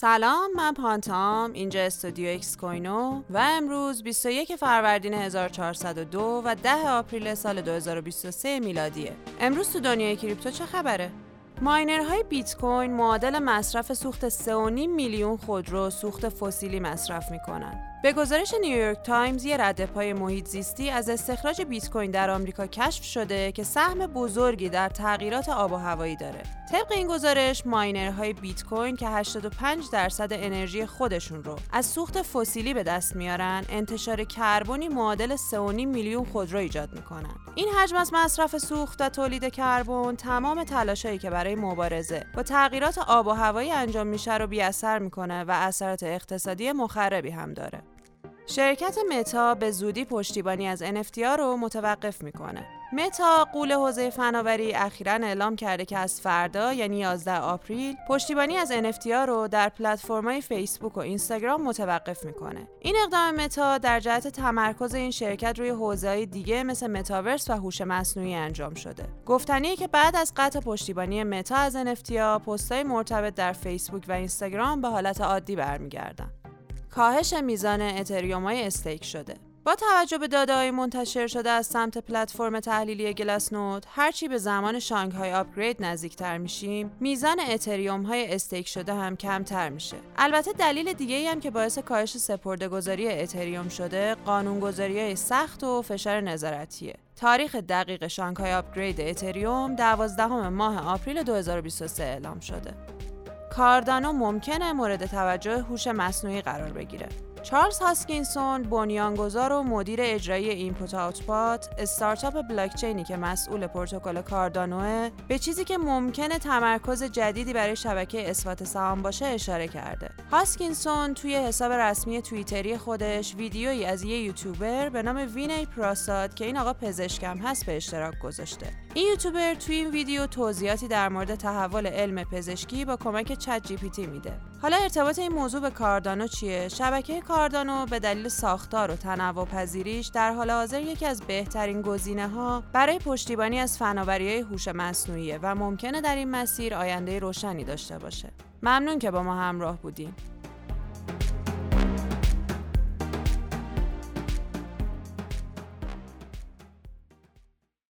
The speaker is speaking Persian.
سلام من پانته‌آم اینجا استودیو اکس کوینو و امروز 21 فروردین 1402 و 10 April سال 2023 میلادیه امروز تو دنیای کریپتو چه خبره؟ ماینرهای بیت کوین معادل مصرف سوخت 3.5 میلیون خودرو سوخت فسیلی مصرف می‌کنن. به گزارش نیویورک تایمز یه رد پای محیط زیستی از استخراج بیت کوین در آمریکا کشف شده که سهم بزرگی در تغییرات آب و هوایی داره. طبق این گزارش ماینرهای بیت کوین که 85 درصد انرژی خودشون رو از سوخت فسیلی به دست میارن، انتشار کربنی معادل 3.5 میلیون خودرو ایجاد می‌کنن. این حجم از مصرف سوخت و تولید کربن تمام تلاشایی که برای مبارزه با تغییرات آب و هوایی انجام میشه رو بی اثر می‌کنه و اثرات اقتصادی مخربی هم داره. شرکت متا به زودی پشتیبانی از NFT رو متوقف می‌کنه. متا غول حوزه فناوری اخیرا اعلام کرده که از فردا یعنی 11 April پشتیبانی از NFT رو در پلتفرم‌های فیسبوک و اینستاگرام متوقف می‌کنه. این اقدام متا در جهت تمرکز این شرکت روی حوزه‌های دیگه مثل متاورس و هوش مصنوعی انجام شده. گفتنیه که بعد از قطع پشتیبانی متا از NFT پست‌های مرتبط در فیسبوک و اینستاگرام به حالت عادی برمیگردن. کاهش میزان اتریوم های stake شده. با توجه به داده های منتشر شده از سمت پلتفرم تحلیلی گلاس نوت هرچی به زمان شانگهای آپگرید نزدیکتر میشیم میزان اتریوم های استیک شده هم کمتر میشه. البته دلیل دیگه هم که باعث کاهش سپردهگذاری اتریوم شده قانونگذاری های سخت و فشار نظارتیه. تاریخ دقیق شانگهای آپگرید اتریوم 12 ماه آپریل 2023 اعلام شده. کاردانو ممکنه مورد توجه هوش مصنوعی قرار بگیره. چارلز هاسکینسون بنیانگذار و مدیر اجرایی Input Output استارتاپ بلاکچینی که مسئول پروتکل کاردانوه به چیزی که ممکنه تمرکز جدیدی برای شبکه اثبات سهام باشه اشاره کرده. هاسکینسون توی حساب رسمی توییتری خودش ویدیویی از یه یوتیوبر به نام وینی پراساد که این آقا پزشکم هست به اشتراک گذاشته. این یوتیوبر توی این ویدیو توضیحاتی در مورد تحول علم پزشکی با کمک ChatGPT میده. حالا ارتباط این موضوع به کاردانو چیه؟ شبکه کاردانو به دلیل ساختار و تنوع پذیریش در حال حاضر یکی از بهترین گزینه ها برای پشتیبانی از فناوری هوش مصنوعیه و ممکنه در این مسیر آینده روشنی داشته باشه. ممنون که با ما همراه بودین.